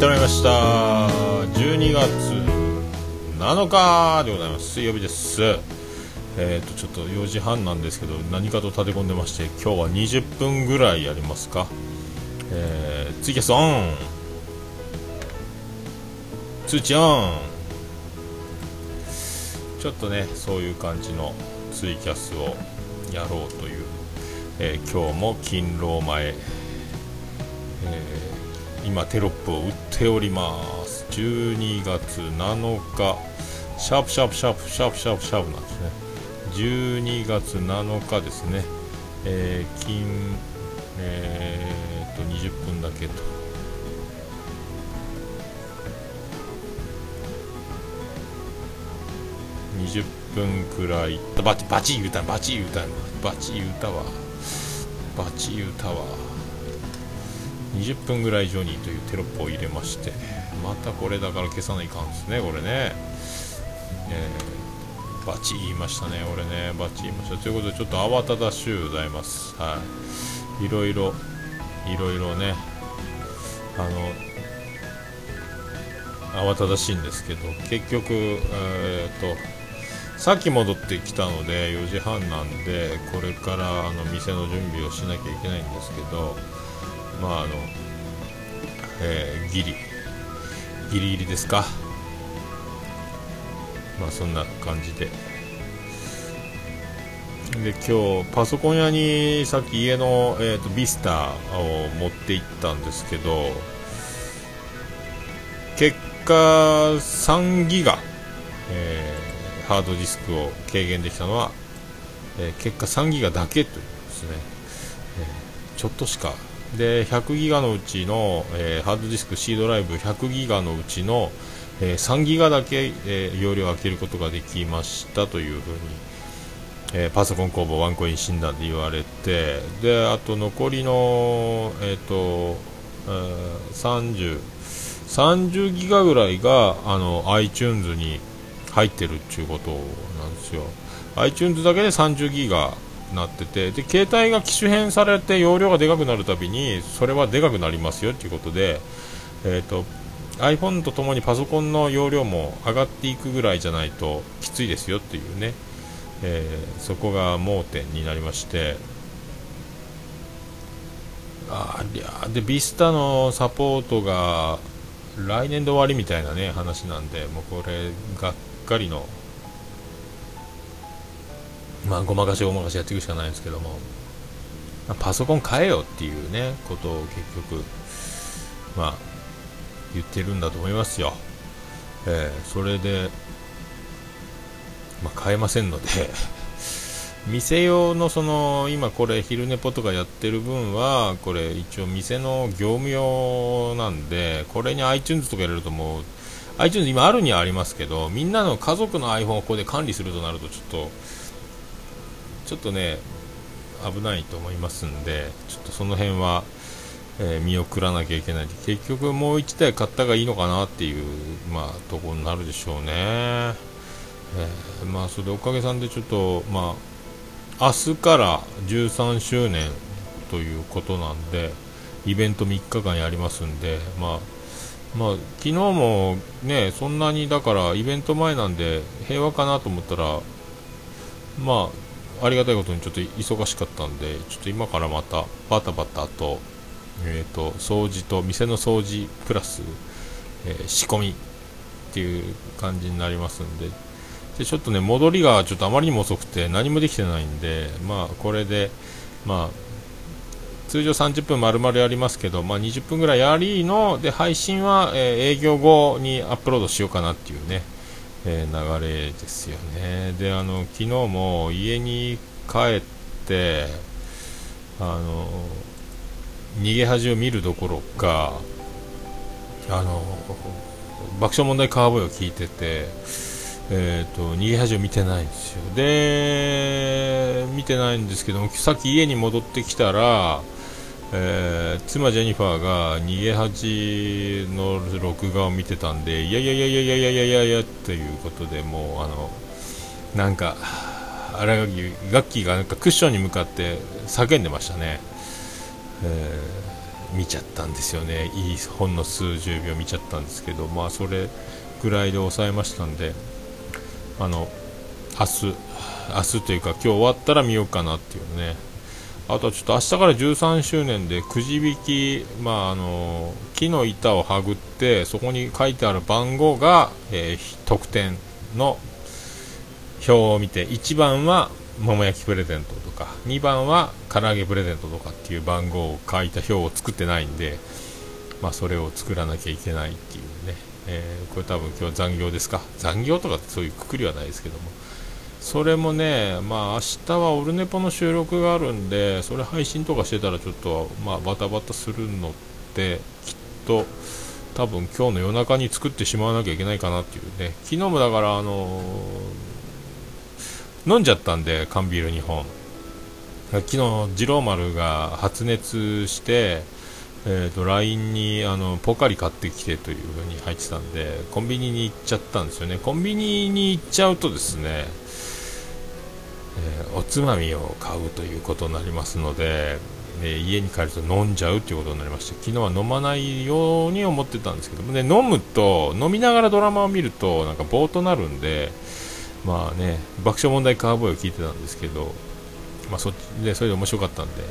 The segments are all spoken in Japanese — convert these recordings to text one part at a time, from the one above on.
ってまりました。12月7日でございます。水曜日です。えっ、ー、とちょっと4時半なんですけど何かと立て込んでまして今日は20分ぐらいやりますか。えー、ツイキャスオン。通知オン。ちょっとねそういう感じのツイキャスをやろうという、えー、今日も勤労前、えー、今テロップを打っております。12月7日。シャープシャープシャープシャープシャープシャープなんですね。12月7日ですね、えー、金えー、っと20分だけと。20分くらい。バチバチ言うたバチ言うたバチ言うたわ。バチ言うたわ。20分ぐらいジョニーというテロップを入れましてまたこれだから消さないかんですねこれね、えー、バチ言いましたね俺ね。バチ言いました。ということでちょっと慌ただしゅうございます。はい。いろいろいろいろねあの慌ただしいんですけど結局えっ、とさっき戻ってきたので4時半なんでこれからあの店の準備をしなきゃいけないんですけどまああの、えー、ギリギリギリですか。まあそんな感じで。で今日パソコン屋にさっき家の、えーと、ビスターを持って行ったんですけど結果3ギガ、えーハードディスクを軽減できたのは、えー、結果3ギガだけというですね、ちょっとしかで100ギガのうちの、えー、ハードディスク C ドライブ100ギガのうちの、え3ギガだけ、え容量を開けることができましたというふうに、えパソコン工房ワンコイン診断で言われてであと残りの、えーとえ30 30ギガぐらいがあの iTunes に入ってるっていうことなんですよ。iTunes だけで30ギガなっててで携帯が機種変されて容量がでかくなるたびにそれはでかくなりますよということで、えーと、iPhone とともにパソコンの容量も上がっていくぐらいじゃないときついですよっていうね、えー、そこが盲点になりまして。ありゃでビスタのサポートが来年で終わりみたいなね話なんでもうこれがっかりのまあごまかしごまかしやっていくしかないんですけども、まあ、パソコン買えよっていうねことを結局まあ言ってるんだと思いますよ、えー、それで、まあ、買えませんので。店用のその今これ昼寝ぽとかやってる分はこれ一応店の業務用なんでこれに iTunes とか入れるともう iTunes 今あるにはありますけどみんなの家族の iPhone をここで管理するとなるとちょっとちょっとね危ないと思いますんでちょっとその辺は、えー、見送らなきゃいけない。結局もう1台買った方がいいのかなっていうまあところになるでしょうね、えー、まあそれでおかげさんでちょっとまあ明日から13周年ということなんでイベント3日間やりますんでまあまあ、昨日もね、そんなにだからイベント前なんで平和かなと思ったら、まあ、ありがたいことにちょっと忙しかったんで、ちょっと今からまたバタバタと、えっ、ー、と、掃除と、店の掃除プラス、えー、仕込みっていう感じになりますんで、でちょっとね、戻りがちょっとあまりにも遅くて何もできてないんで、まあ、これで、まあ、通常30分丸々やりますけど、まあ、20分ぐらいやりので配信は、えー、営業後にアップロードしようかなっていうね、えー、流れですよね。であの昨日も家に帰ってあの逃げ恥を見るどころかあの爆笑問題カーボーイを聞いててえーと、逃げ恥を見てないんですよ。で見てないんですけどもさっき家に戻ってきたらえー、妻ジェニファーが逃げ恥の録画を見てたんでいやいやいやいやいやいやいやいやということでもうあのなんかあれガッキーがなんかクッションに向かって叫んでましたね、え見ちゃったんですよねいいほんの数十秒見ちゃったんですけどまあそれぐらいで抑えましたんであの明日明日というか今日終わったら見ようかなっていうねあとはちょっと明日から13周年でくじ引き、まあ、あの木の板をはぐってそこに書いてある番号が、えー、得点の表を見て1番は桃焼きプレゼントとか2番は唐揚げプレゼントとかっていう番号を書いた表を作ってないんで、まあ、それを作らなきゃいけないっていうね、えー、これ多分今日残業ですか？残業とかってそういうくくりはないですけども。それもね、まあ明日はオルネポの収録があるんで、それ配信とかしてたらちょっと、まあ、バタバタするのって、きっと、多分今日の夜中に作ってしまわなきゃいけないかなっていうね、昨日もだから、あのー、飲んじゃったんで、缶ビール2本。昨日、次郎丸が発熱して、えーと、LINE にあのポカリ買ってきてという風に入ってたんでコンビニに行っちゃったんですよねコンビニに行っちゃうとですねえー、おつまみを買うということになりますので、え、家に帰ると飲んじゃうということになりまして昨日は飲まないように思ってたんですけどもね飲むと飲みながらドラマを見るとなんかぼーっとなるんでまあね爆笑問題カーボーイを聞いてたんですけど、まあ、そっちでそれで面白かったんで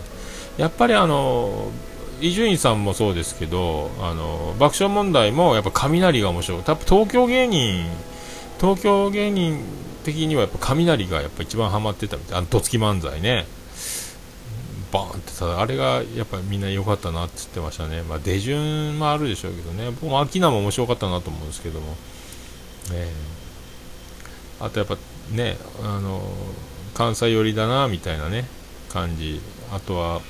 やっぱりあの伊集院さんもそうですけどあの爆笑問題もやっぱ雷が面白い。多分東京芸人東京芸人的にはやっぱ雷がやっぱ一番ハマってたみたい。あのどつき漫才ね。バーンってさあれがやっぱみんな良かったなって言ってましたね。まあ出順もあるでしょうけどね。僕も秋名も面白かったなと思うんですけども、えー、あとやっぱねあの関西寄りだなみたいなね。感じ。あとは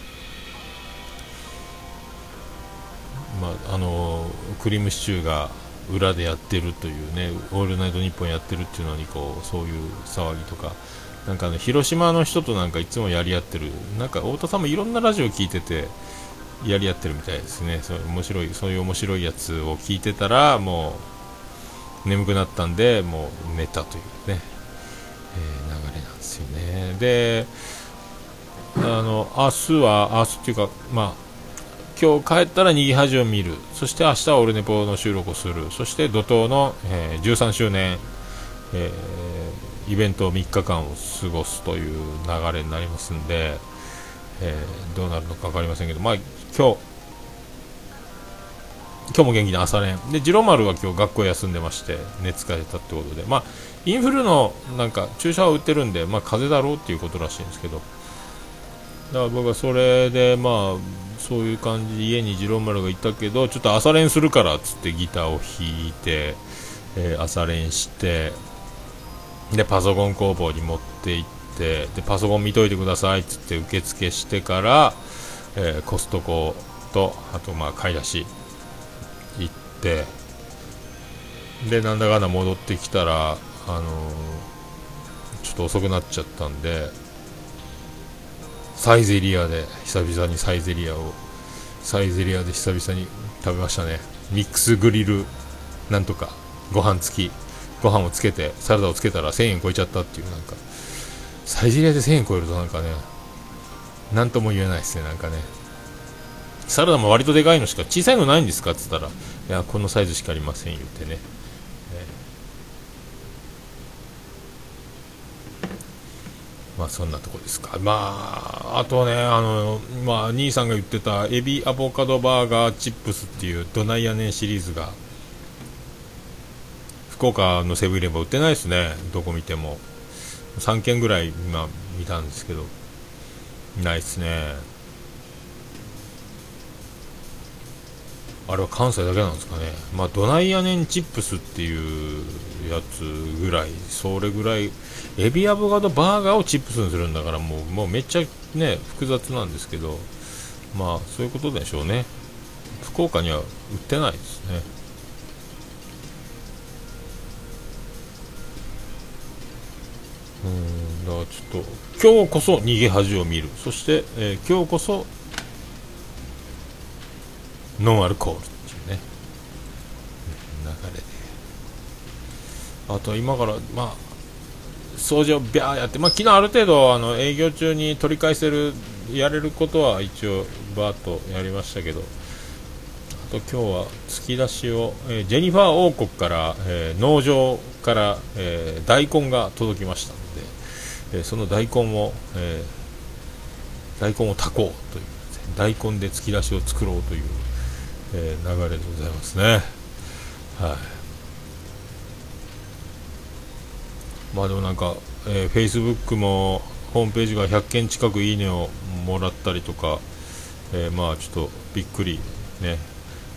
まああのクリームシチューが裏でやってるというね「オールナイトニッポン」やってるっていうのにこうそういう騒ぎとか。なんか、ね、広島の人となんかいつもやり合ってる。なんか太田さんもいろんなラジオ聞いててやり合ってるみたいですね。そう面白いそういう面白いやつを聞いてたらもう眠くなったんでもう寝たというね、えー、流れなんですよね。であの明日は明日っていうかまあ今日帰ったら逃げ恥を見る。そして明日はオルネポの収録をする。そして怒涛の、えー、13周年、えー、イベントを3日間を過ごすという流れになりますんで、えー、どうなるのか分かりませんけど、まあ、今日今日も元気な朝練。で次郎丸は今日学校休んでまして熱が出たってことで、まあ、インフルのなんか注射を打ってるんで、まあ、風邪だろうっていうことらしいんですけど。だから僕はそれでまあそういう感じで家に次郎丸がいたけどちょっと朝練するからっつってギターを弾いて、えー、朝練してでパソコン工房に持って行ってでパソコン見といてくださいっつって受付してから、えー、コストコとあとまあ買い出し行ってでなんだかんだ戻ってきたらあのー、ちょっと遅くなっちゃったんでサイゼリアで久々にサイゼリアをサイゼリアで久々に食べましたね。ミックスグリルなんとかご飯付きご飯をつけてサラダをつけたら1000円超えちゃったっていうなんか。サイゼリアで1000円超えるとなんかね何とも言えないですねなんかね。サラダも割とでかいのしか小さいのないんですかって言ったらいやこのサイズしかありません言ってね。まあそんなとこですか。まあ、あとね、あの、まあ、兄さんが言ってたエビアボカドバーガーチップスっていうどないやねんシリーズが、福岡のセブンイレブン売ってないですね、どこ見ても。3軒ぐらい今見たんですけど、ないっすね。あれは関西だけなんですかね。まあ、どないやねんチップスっていうやつぐらい、それぐらい、エビアボカドバーガーをチップスにするんだからもうもうめっちゃね複雑なんですけどまあそういうことでしょうね。福岡には売ってないですね。うんだからちょっと今日こそ逃げ恥を見る。そして、えー、今日こそノンアルコールっていうね。流れで。あと今からまあ掃除をビャーやって、まあ、昨日ある程度あの営業中に取り返せるやれることは一応バーッとやりましたけど。あと今日は突き出しを、えー、ジェニファー王国から、えー、農場から、えー、大根が届きましたので、えその大根を、え大根を炊こうという大根で突き出しを作ろうという、え流れでございますね。はい。まあでもなんか、えー、Facebook もホームページが100件近くいいねをもらったりとか、えー、まあちょっとびっくりね。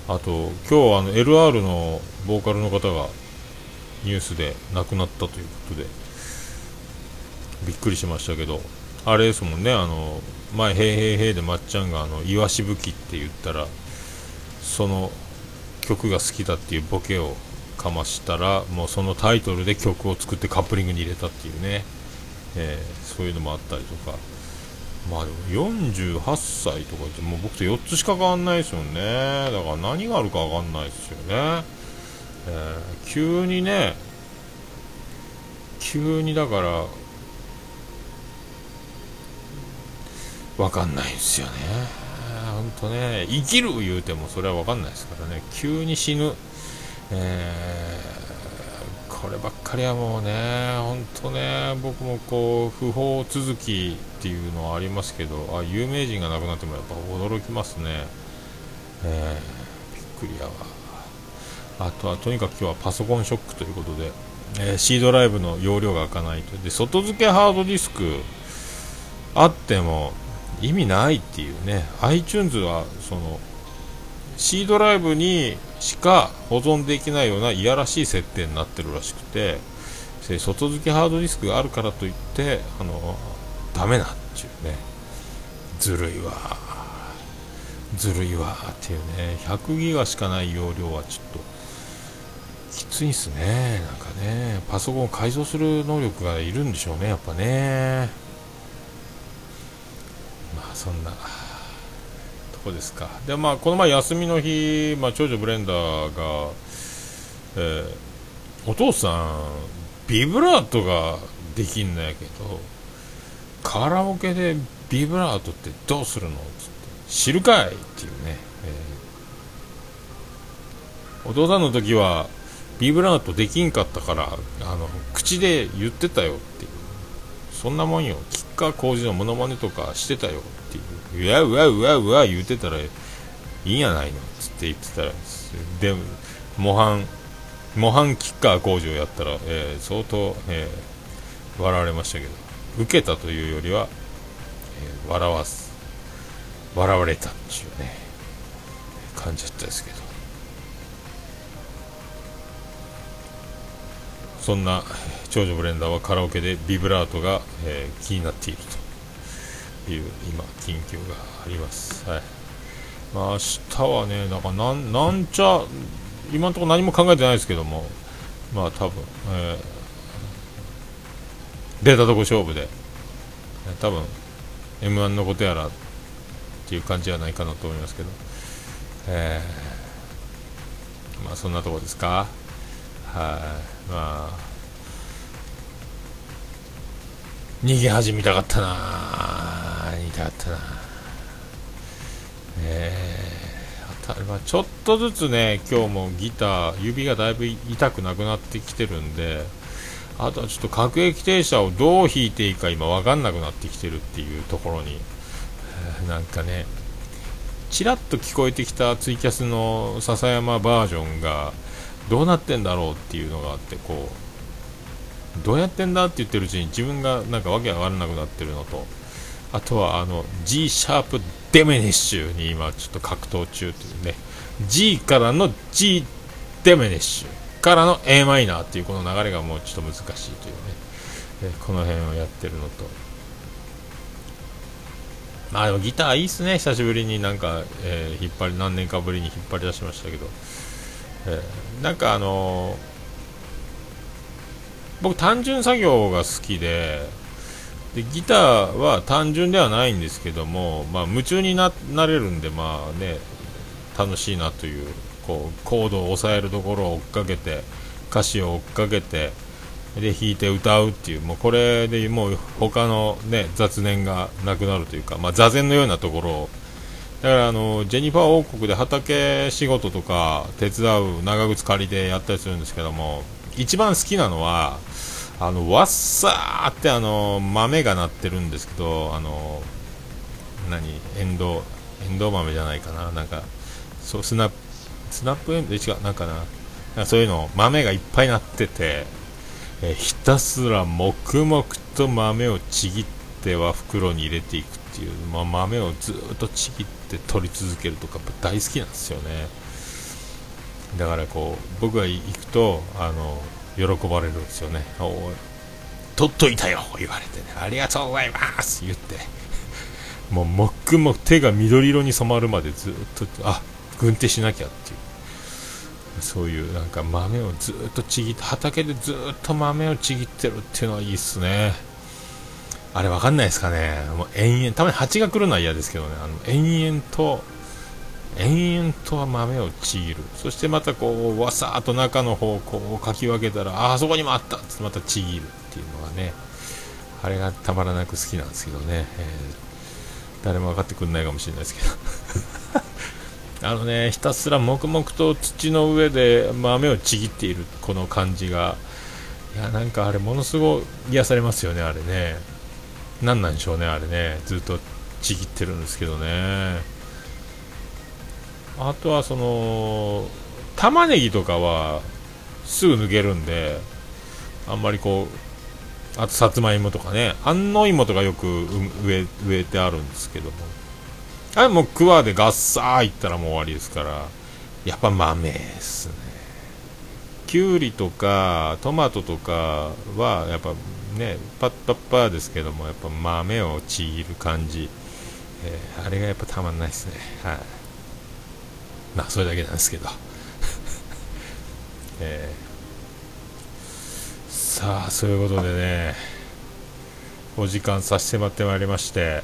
あと今日あの LR のボーカルの方がニュースで亡くなったということでびっくりしましたけどあれですもんねあの前「へいへいへい」でまっちゃんがあの「岩しぶき」って言ったらその曲が好きだっていうボケをかましたらもうそのタイトルで曲を作ってカップリングに入れたっていうね、えー、そういうのもあったりとか。まあでも48歳とかってもう僕と4つしか変わんないですよね。だから何があるか分かんないですよね、えー、急にね急にだから分かんないですよね。本当ね生きる言うてもそれは分かんないですからね。急に死ぬ。えー、こればっかりはもうね本当ね僕もこう不法続きっていうのはありますけどあ有名人が亡くなってもやっぱ驚きますね。えー、びっくりやわ。あとはとにかく今日はパソコンショックということで、えー、C ドライブの容量が開かないと。で外付けハードディスクあっても意味ないっていうね。iTunes はその C ドライブにしか保存できないようないやらしい設定になってるらしくて外付けハードディスクがあるからといってあのダメなっていうね。ずるいわ。ずるいわっていうね。100ギガしかない容量はちょっときついっすね。なんかね。パソコンを改造する能力がいるんでしょうねやっぱね。そんなとこですか。でまあこの前休みの日、まあ、長女ブレンダーが、えー、お父さんビブラートができんのやけどカラオケでビブラートってどうするのっつって知るかいっていうね、えー、お父さんの時はビブラートできんかったからあの口で言ってたよっていう。そんなもんよ。吉川晃司のモノマネとかしてたよっていううわうわうわうわ言うてたらいいんやないのつって言ってたらで模範模範吉川工事をやったら、えー、相当、えー、笑われましたけど受けたというよりは、えー、笑わす笑われたっていうね感じだったですけど。そんな長女ブレンダーはカラオケでビブラートが、えー、気になっているという今近況があります、はい。まあ、明日はねなんかなんなんちゃ今のところ何も考えてないですけども。まあ多分、えー、出たとこ勝負で。多分 m 1のことやらっていう感じじゃないかなと思いますけど。えー、まあそんなところですか？はい。まあ逃げ恥見たかったな。逃げたかったな。え。ー、たまあ、ちょっとずつね今日もギター指がだいぶ痛くなくなってきてるんであとはちょっと各駅停車をどう引いていいか今分かんなくなってきてるっていうところに、なんかねちらっと聞こえてきたツイキャスの笹山バージョンがどうなってんだろうっていうのがあってこうどうやってんだって言ってるうちに自分がなんかわけわからなくなってるのとあとはあの G シャープデメニッシュに今ちょっと格闘中というね G からの G デメニッシュからの a マイナーっていうこの流れがもうちょっと難しいというね、えこの辺をやってるのと。まあでもギターいいっすね。久しぶりになんか、えー、引っ張り何年かぶりに引っ張り出しましたけど。えー、なんかあのー、僕単純作業が好きででギターは単純ではないんですけども、まあ、夢中になれるんで、まあね、楽しいなというこうコードを押さえるところを追っかけて歌詞を追っかけてで弾いて歌うっていうもうこれでもう他の、ね、雑念がなくなるというか、まあ、座禅のようなところをだからあのジェニファー王国で畑仕事とか手伝う長靴借りてやったりするんですけども一番好きなのはあのワッサーってあの豆が鳴ってるんですけどあの何エンドエンドウ豆じゃないかな。なんかそうスナップスナップエンド違うなんかな。そういうの豆がいっぱいなってて、えひたすら黙々と豆をちぎっては袋に入れていくっていう、まあ、豆をずっとちぎって取り続けるとか大好きなんですよね。だからこう僕が行くとあの喜ばれるんですよね。取っといたよ言われてね。ありがとうございます言って。もう黙々手が緑色に染まるまでずっとあ軍手しなきゃっていう。そういうなんか豆をずっとちぎって畑でずっと豆をちぎってるっていうのはいいっすね。あれわかんないですかね。もう延々たまに蜂が来るのは嫌ですけどね。あの延々と延々と豆をちぎる。そしてまたこうわさーっと中の方向をかき分けたらああそこにもあったってまたちぎるっていうのがねあれがたまらなく好きなんですけどね、えー、誰も分かってくんないかもしれないですけど。あのねひたすら黙々と土の上で豆をちぎっているこの感じがいやなんかあれものすごい癒されますよねあれね。何なんでしょうねあれね。ずっとちぎってるんですけどね。あとはその玉ねぎとかはすぐ抜けるんであんまりこうあとさつまいもとかね。安納芋とかよく植え植えてあるんですけども。あれもうクワでガッサーいったらもう終わりですから。やっぱ豆ですね。きゅうりとかトマトとかはやっぱねパッパッパーですけどもやっぱ豆をちぎる感じ、えー、あれがやっぱたまんないですね。はい。まあそれだけなんですけど。えー、さあそういうことでねお時間させてもらってまいりまして。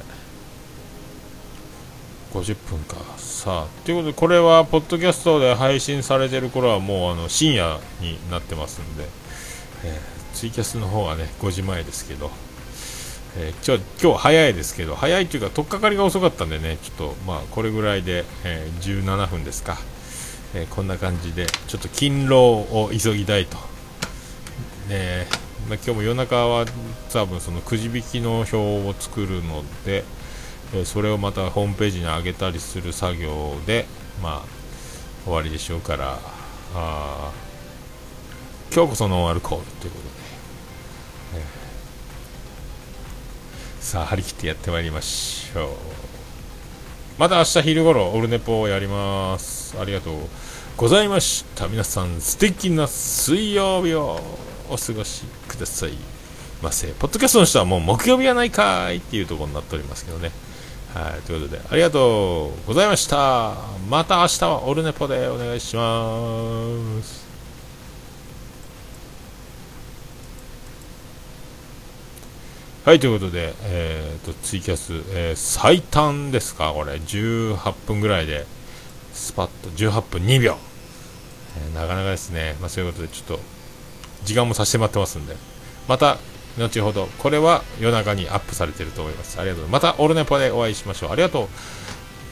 50分か。さあということでこれはポッドキャストで配信されてる頃はもうあの深夜になってますんで、えー、ツイキャスの方はね5時前ですけどえー、今日今日早いですけど早いというか取っかかりが遅かったんでねちょっとまあこれぐらいで、えー、17分ですか、えー、こんな感じでちょっと勤労を急ぎたいと、ねまあ、今日も夜中は多分そのくじ引きの表を作るので、えそれをまたホームページに上げたりする作業でまあ終わりでしょうからあ今日こそノンアルコールということで、えーさあ張り切ってやってまいりましょう。また明日昼頃オルネポをやります。ありがとうございました。皆さん素敵な水曜日をお過ごしくださいませ。ポッドキャストの人はもう木曜日やないかいっていうところになっておりますけどね。はい。ということでありがとうございました。また明日はオルネポでお願いします。はい、ということで、えーと、ツイキャス、えー、最短ですか、これ、18分ぐらいで、スパッと18分2秒、えー、なかなかですね、まあ、そういうことで、ちょっと、時間もさせてもらってますんで、また、後ほど、これは夜中にアップされてると思います。ありがとうまた、オルネポでお会いしましょう。ありがとう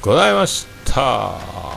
ございました。